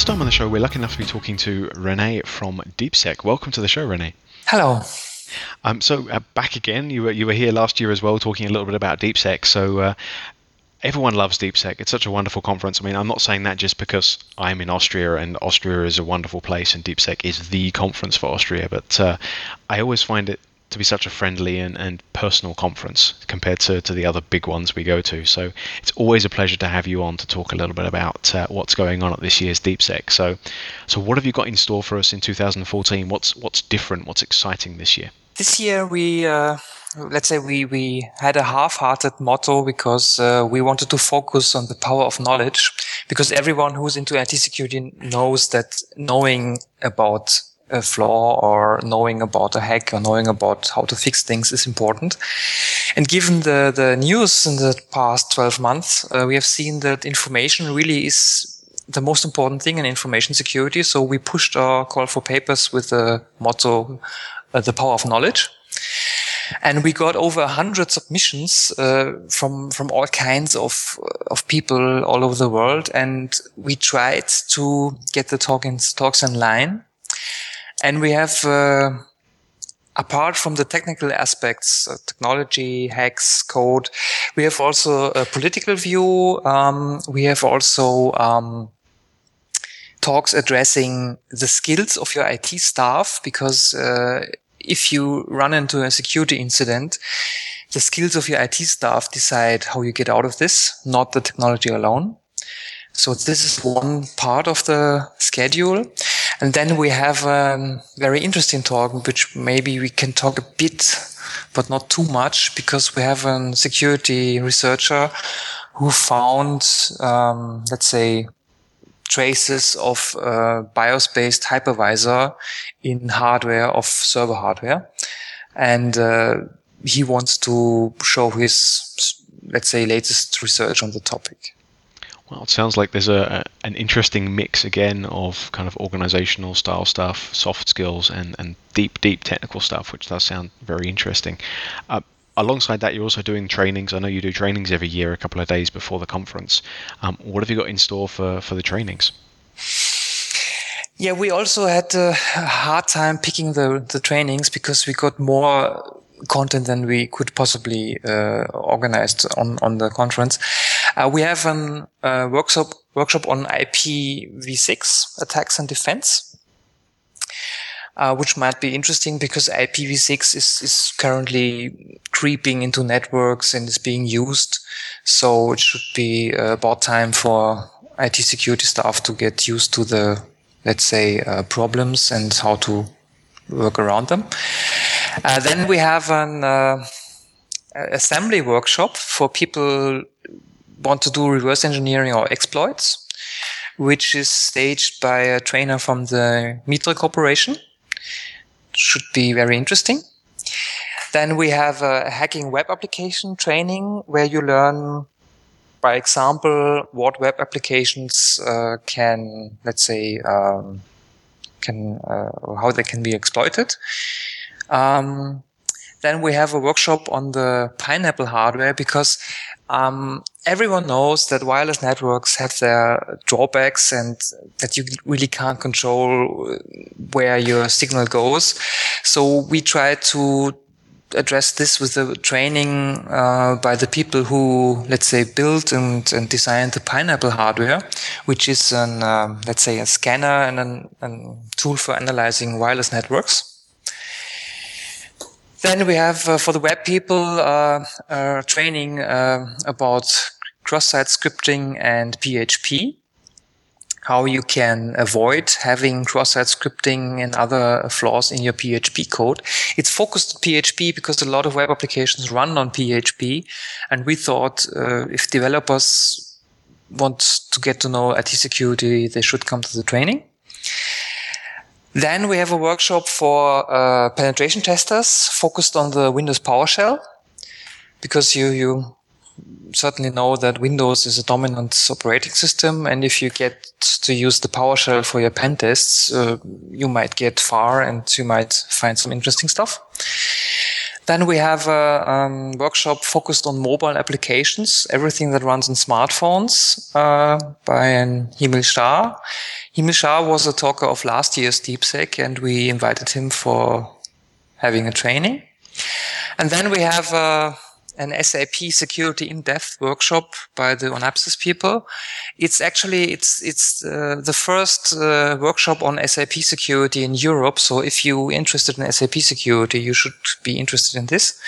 This time on the show, we're lucky enough to be talking to Rene from DeepSec. Welcome to the show, Rene. Hello. Um, so uh, back again, you were you were here last year as well, talking a little bit about DeepSec. So uh, everyone loves DeepSec. It's such a wonderful conference. I mean, I'm not saying that just because I'm in Austria and Austria is a wonderful place and DeepSec is the conference for Austria, but uh, I always find it to be such a friendly and, and personal conference compared to, to the other big ones we go to. So it's always a pleasure to have you on to talk a little bit about uh, what's going on at this year's DeepSec. So, so what have you got in store for us in 2014? What's what's different? What's exciting this year? This year we. Uh let's say we, we had a half-hearted motto because uh, we wanted to focus on the power of knowledge because everyone who's into IT security knows that knowing about a flaw or knowing about a hack or knowing about how to fix things is important. And given the, the news in the past 12 months, uh, we have seen that information really is the most important thing in information security. So we pushed our call for papers with the motto, uh, the power of knowledge. And we got over 100 submissions uh, from from all kinds of of people all over the world, and we tried to get the talk in, talks in line. And we have, uh, apart from the technical aspects, uh, technology, hacks, code, we have also a political view. Um, we have also um, talks addressing the skills of your IT staff because uh, if you run into a security incident, the skills of your IT staff decide how you get out of this, not the technology alone. So this is one part of the schedule. And then we have a very interesting talk, which maybe we can talk a bit, but not too much, because we have a security researcher who found, um, let's say, traces of BIOS-based hypervisor in hardware of server hardware. And uh, he wants to show his, let's say, latest research on the topic. Well, it sounds like there's a, a, an interesting mix again of kind of organizational style stuff, soft skills, and, and deep, deep technical stuff, which does sound very interesting. Uh, alongside that, you're also doing trainings. I know you do trainings every year, a couple of days before the conference. Um, what have you got in store for, for the trainings? Yeah, we also had a hard time picking the, the trainings because we got more content than we could possibly uh, organize on, on the conference. Uh, we have a uh, workshop workshop on IPv6 attacks and defense, uh, which might be interesting because IPv6 is, is currently creeping into networks and is being used. So it should be uh, about time for IT security staff to get used to the, let's say, uh, problems and how to work around them. Uh, then we have an assembly workshop for people want to do reverse engineering or exploits, which is staged by a trainer from the Mitre Corporation. Should be very interesting. Then we have a hacking web application training where you learn, by example, what web applications uh, can, let's say, um, can uh, how they can be exploited. Um, then we have a workshop on the Pineapple hardware because um, everyone knows that wireless networks have their drawbacks and that you really can't control where your signal goes. So we try to address this with the training uh, by the people who, let's say, built and, and designed the Pineapple hardware, which is an, um, let's say, a scanner and a tool for analyzing wireless networks. Then we have uh, for the web people uh, uh, training uh, about cross-site scripting and PHP. How you can avoid having cross-site scripting and other flaws in your PHP code. It's focused on PHP because a lot of web applications run on PHP, and we thought if developers want to get to know IT security, they should come to the training. Then we have a workshop for uh, penetration testers focused on the Windows PowerShell, because you you certainly know that Windows is a dominant operating system, and if you get to use the PowerShell for your pen tests, uh, you might get far and you might find some interesting stuff. Then we have a um, workshop focused on mobile applications, everything that runs on smartphones uh, by an Emil Starr. Hemil Shah was a talker of last year's DeepSec, and we invited him for having a training. And then we have uh, an SAP security in-depth workshop by the Onapsis people. It's actually it's it's uh, the first uh, workshop on SAP security in Europe. So if you're interested in SAP security, you should be interested in this.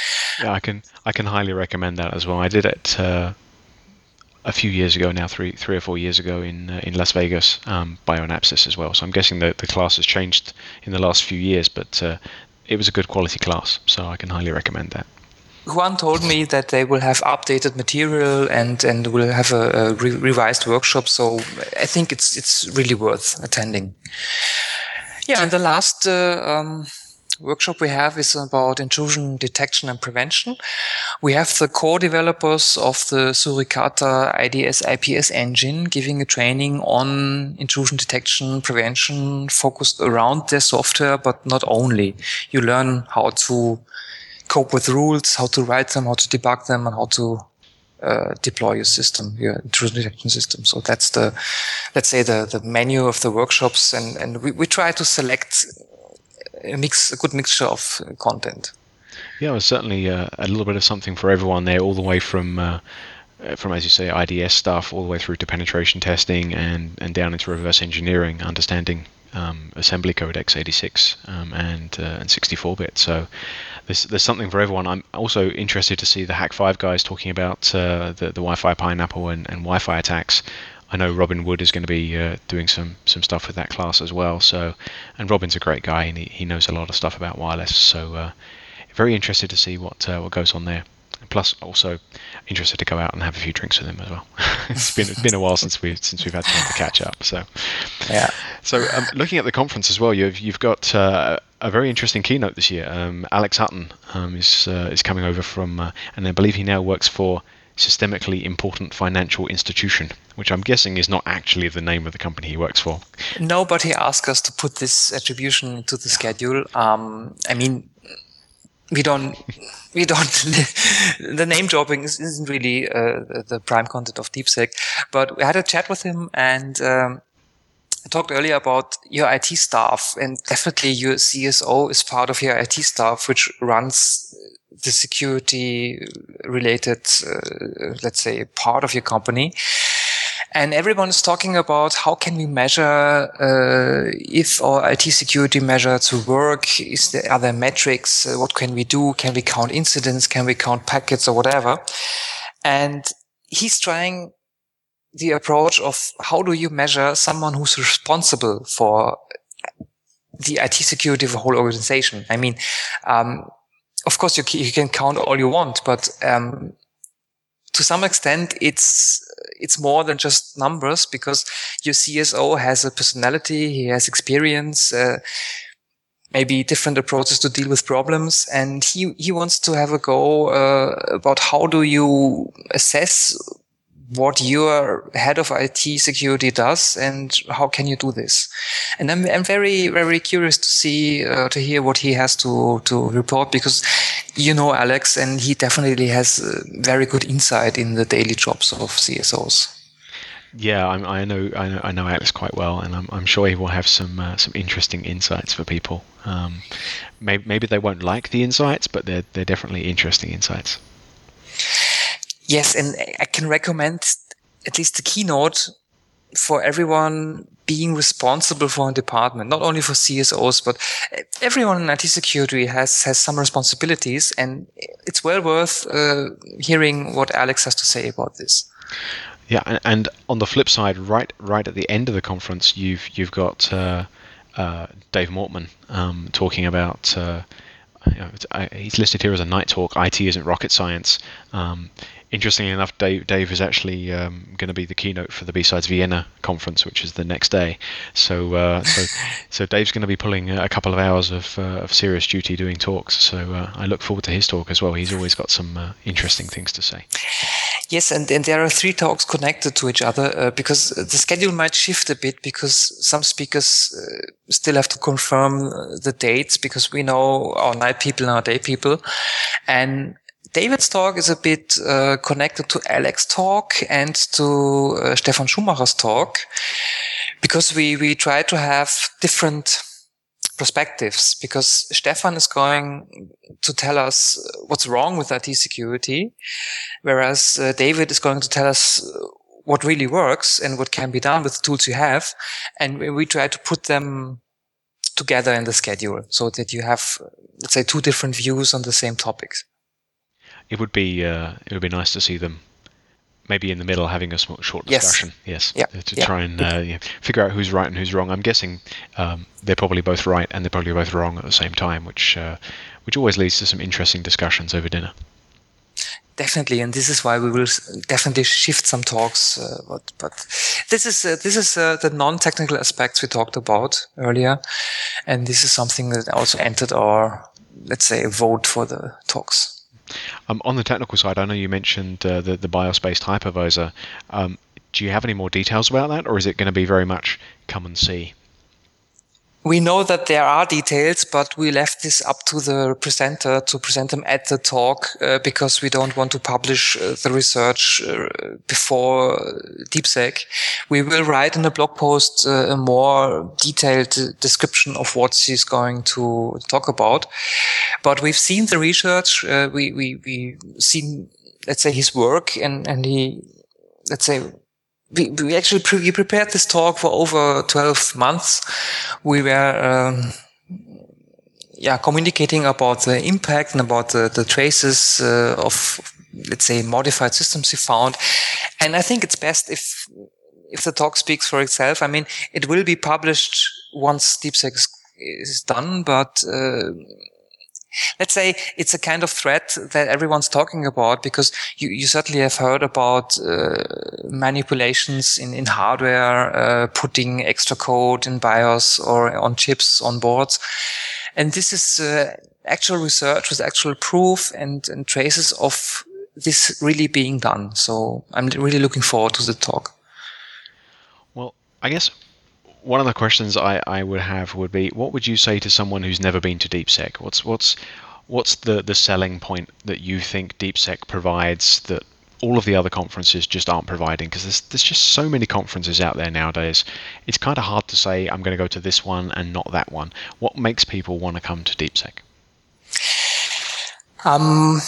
Yeah, I can I can highly recommend that as well. I did it uh, a few years ago now, three three or four years ago in uh, in Las Vegas um, by Onapsis as well. So I'm guessing that the class has changed in the last few years, but uh, it was a good quality class. So I can highly recommend that. Juan told me that they will have updated material and and will have a, a re revised workshop. So I think it's it's really worth attending. Yeah, and the last uh, um, workshop we have is about intrusion detection and prevention. We have the core developers of the Suricata IDS IPS engine giving a training on intrusion detection prevention focused around their software, but not only. You learn how to cope with rules, how to write them, how to debug them, and how to uh, deploy your system, your intrusion detection system. So that's the, let's say the, the menu of the workshops. And, and we, we try to select a mix, a good mixture of content. Yeah, it was certainly uh, a little bit of something for everyone there, all the way from, uh, from as you say, IDS stuff, all the way through to penetration testing and, and down into reverse engineering, understanding um, assembly code x86 um, and uh, and 64-bit. So there's there's something for everyone. I'm also interested to see the Hak5 guys talking about uh, the the Wi-Fi pineapple and, and Wi-Fi attacks. I know Robin Wood is going to be uh, doing some some stuff with that class as well. So, and Robin's a great guy and he, he knows a lot of stuff about wireless. So, uh, very interested to see what uh, what goes on there. plus, also interested to go out and have a few drinks with him as well. it's been it's been a while since we since we've had time to catch up. So, yeah. So, um, looking at the conference as well, you've you've got uh, a very interesting keynote this year. Um, Alex Hutton um, is uh, is coming over from, uh, and I believe he now works for systemically important financial institution, which I'm guessing is not actually the name of the company he works for. No, but he asked us to put this attribution to the schedule. Um, I mean, we don't, we don't, the name dropping isn't really uh, the prime content of DeepSec, but we had a chat with him and um, I talked earlier about your IT staff and definitely your CSO is part of your IT staff, which runs the security related, uh, let's say, part of your company. And everyone is talking about how can we measure uh, if our IT security measures work? Is there other metrics? Uh, what can we do? Can we count incidents? Can we count packets or whatever? And he's trying the approach of how do you measure someone who's responsible for the IT security of a whole organization? I mean, um, of course you, you, can count all you want, but um, to some extent it's it's more than just numbers because your CSO has a personality, he has experience. Uh, maybe different approaches to deal with problems and he he wants to have a go uh, about how do you assess what your head of IT security does and how can you do this? And I'm, I'm very, very curious to see, uh, to hear what he has to, to report because you know Alex and he definitely has very good insight in the daily jobs of CSOs. Yeah, I'm, i know, I know I know Alex quite well, and I'm, I'm sure he will have some uh, some interesting insights for people. Um, maybe, maybe they won't like the insights, but they're they're definitely interesting insights. Yes, and I can recommend at least the keynote for everyone being responsible for a department, not only for CSOs, but everyone in IT security has, has some responsibilities. And it's well worth uh, hearing what Alex has to say about this. Yeah, and on the flip side, right, right at the end of the conference, you've you've got uh, uh, Dave Mortman um, talking about. Uh, you know, he's listed here as a night talk. IT isn't rocket science. Um, interestingly enough, Dave, Dave is actually um, going to be the keynote for the B-Sides Vienna conference, which is the next day. So, uh, so, so Dave's going to be pulling a couple of hours of, uh, of serious duty doing talks. So uh, I look forward to his talk as well. He's always got some uh, interesting things to say. Yes, and, and there are three talks connected to each other uh, because the schedule might shift a bit because some speakers uh, still have to confirm the dates because we know our night people and our day people. And David's talk is a bit uh, connected to Alex talk and to uh, Stefan Schumacher's talk because we, we try to have different perspectives because Stefan is going to tell us what's wrong with IT security, whereas uh, David is going to tell us what really works and what can be done with the tools you have. And we try to put them together in the schedule so that you have, let's say, two different views on the same topics. It would be uh, it would be nice to see them maybe in the middle having a small, short discussion. Yes. yes. To try and uh, yeah, figure out who's right and who's wrong. I'm guessing um, they're probably both right and they're probably both wrong at the same time, which uh, which always leads to some interesting discussions over dinner. Definitely, and this is why we will definitely shift some talks. Uh, but, but this is uh, this is uh, the non-technical aspects we talked about earlier, and this is something that also entered our let's say vote for the talks. Um, on the technical side, I know you mentioned uh, the, the BIOS-based hypervisor. Um, do you have any more details about that, or is it going to be very much come and see? We know that there are details, but we left this up to the presenter to present them at the talk uh, because we don't want to publish uh, the research uh, before DeepSec. We will write in a blog post uh, a more detailed description of what she's going to talk about. But we've seen the research. Uh, we we we seen let's say his work and and he let's say we, we actually pre- we prepared this talk for over 12 months. We were, um, yeah, communicating about the impact and about the, the traces uh, of, let's say, modified systems we found. And I think it's best if, if the talk speaks for itself. I mean, it will be published once DeepSec is, is done, but, uh, let's say it's a kind of threat that everyone's talking about because you, you certainly have heard about uh, manipulations in, in hardware, uh, putting extra code in BIOS or on chips on boards. And this is uh, actual research with actual proof and, and traces of this really being done. So I'm really looking forward to the talk. Well, I guess one of the questions I, I would have would be what would you say to someone who's never been to DeepSec? What's what's what's the, the selling point that you think DeepSec provides that all of the other conferences just aren't providing? Because there's, there's just so many conferences out there nowadays. It's kind of hard to say I'm going to go to this one and not that one. What makes people want to come to DeepSec? Um,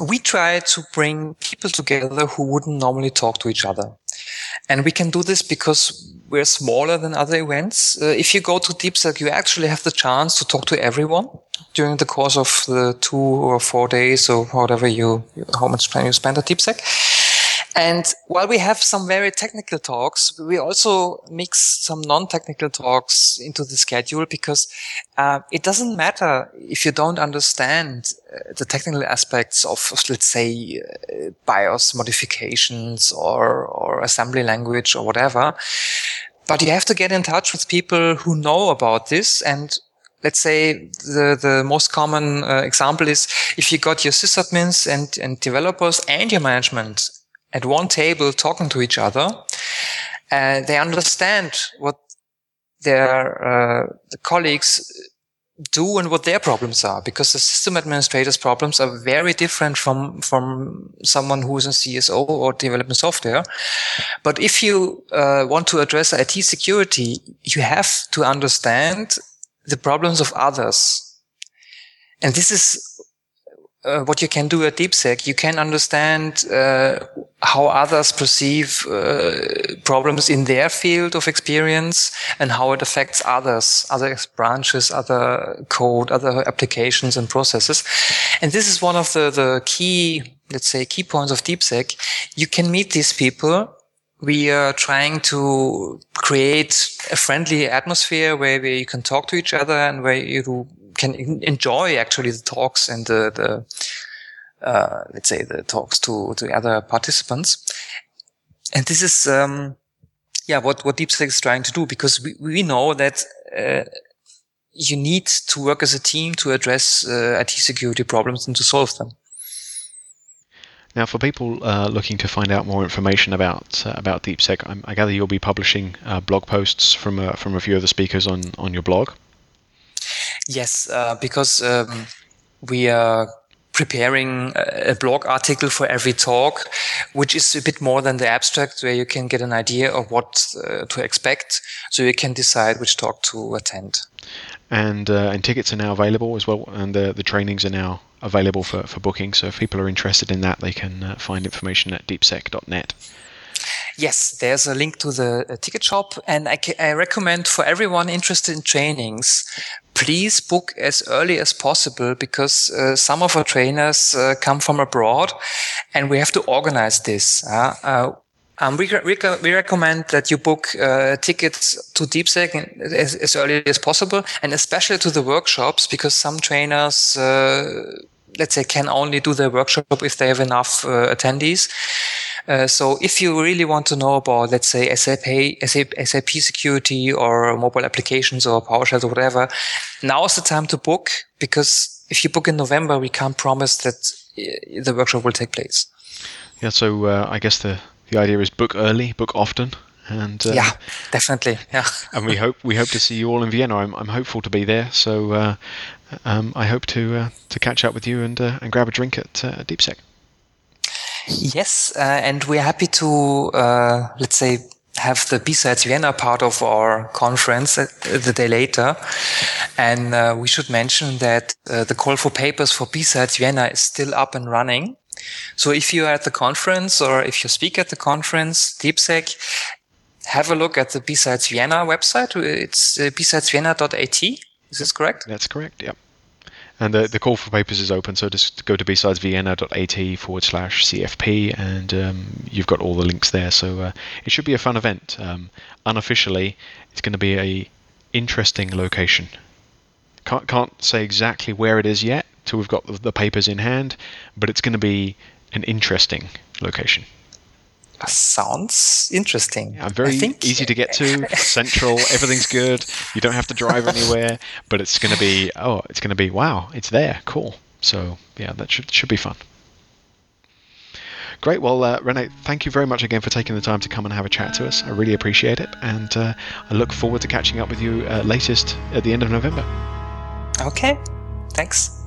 we try to bring people together who wouldn't normally talk to each other. And we can do this because we're smaller than other events. Uh, if you go to DeepSec, you actually have the chance to talk to everyone during the course of the two or four days or whatever you, how much time you spend at DeepSec. And while we have some very technical talks, we also mix some non-technical talks into the schedule because uh, it doesn't matter if you don't understand uh, the technical aspects of, let's say, uh, BIOS modifications or, or assembly language or whatever. But you have to get in touch with people who know about this and let's say the, the most common uh, example is if you got your sysadmins and, and developers and your management at one table talking to each other, and they understand what their uh, the colleagues do and what their problems are because the system administrators problems are very different from from someone who is in CSO or developing software. But if you uh, want to address IT security you have to understand the problems of others. And this is uh, what you can do at DeepSec, you can understand uh, how others perceive uh, problems in their field of experience and how it affects others, other branches, other code, other applications and processes. And this is one of the, the key, let's say, key points of DeepSec. You can meet these people. We are trying to create a friendly atmosphere where, where you can talk to each other and where you can enjoy actually the talks and the, the uh, let's say the talks to to other participants. And this is um, yeah what what DeepSec is trying to do because we we know that. Uh, you need to work as a team to address uh, IT security problems and to solve them. Now, for people uh, looking to find out more information about uh, about DeepSec, I'm, i gather you'll be publishing uh, blog posts from uh, from a few of the speakers on on your blog. Yes, uh, because um, we are preparing a blog article for every talk, which is a bit more than the abstract, where you can get an idea of what uh, to expect, so you can decide which talk to attend. And uh, and tickets are now available as well, and the the trainings are now available for, for booking. So if people are interested in that, they can uh, find information at deepsec.net. Yes, there's a link to the uh, ticket shop, and I, I recommend for everyone interested in trainings, please book as early as possible because uh, some of our trainers uh, come from abroad, and we have to organize this. Uh, um, we, we, we, recommend that you book uh, tickets to DeepSec as, as, early as possible, and especially to the workshops, because some trainers, uh, let's say, can only do their workshop if they have enough uh, attendees. Uh, so if you really want to know about, let's say, SAP, SAP, SAP security or mobile applications or PowerShell or whatever, now is the time to book because if you book in November, we can't promise that uh, the workshop will take place. Yeah, so uh, I guess the the idea is book early, book often, and uh, yeah, definitely, yeah. and we hope we hope to see you all in Vienna. I'm I'm hopeful to be there, so uh, um, I hope to uh, to catch up with you and uh, and grab a drink at uh, DeepSec. Yes, uh, and we're happy to let's say have the B-Sides Vienna part of our conference the day later. And uh, we should mention that uh, the call for papers for B-Sides Vienna is still up and running. So if you are at the conference or if you speak at the conference, DeepSec, have a look at the B-Sides Vienna website. It's uh, bsidesvienna.at. Is this correct? That's correct. Yep. And the, the call for papers is open, so just go to bsidesvienna.at forward slash CFP, and um, you've got all the links there. So uh, it should be a fun event. Um, unofficially, it's going to be a interesting location. Can't can't say exactly where it is yet, till we've got the, the papers in hand, but it's going to be an interesting location. Sounds interesting. Yeah, very easy to get to, central, everything's good. You don't have to drive anywhere, but it's going to be oh, it's going to be wow, it's there, cool. So yeah, that should should be fun. Great. Well, uh, Rene, thank you very much again for taking the time to come and have a chat to us. I really appreciate it, and uh, I look forward to catching up with you uh, latest at the end of November. Okay. Thanks.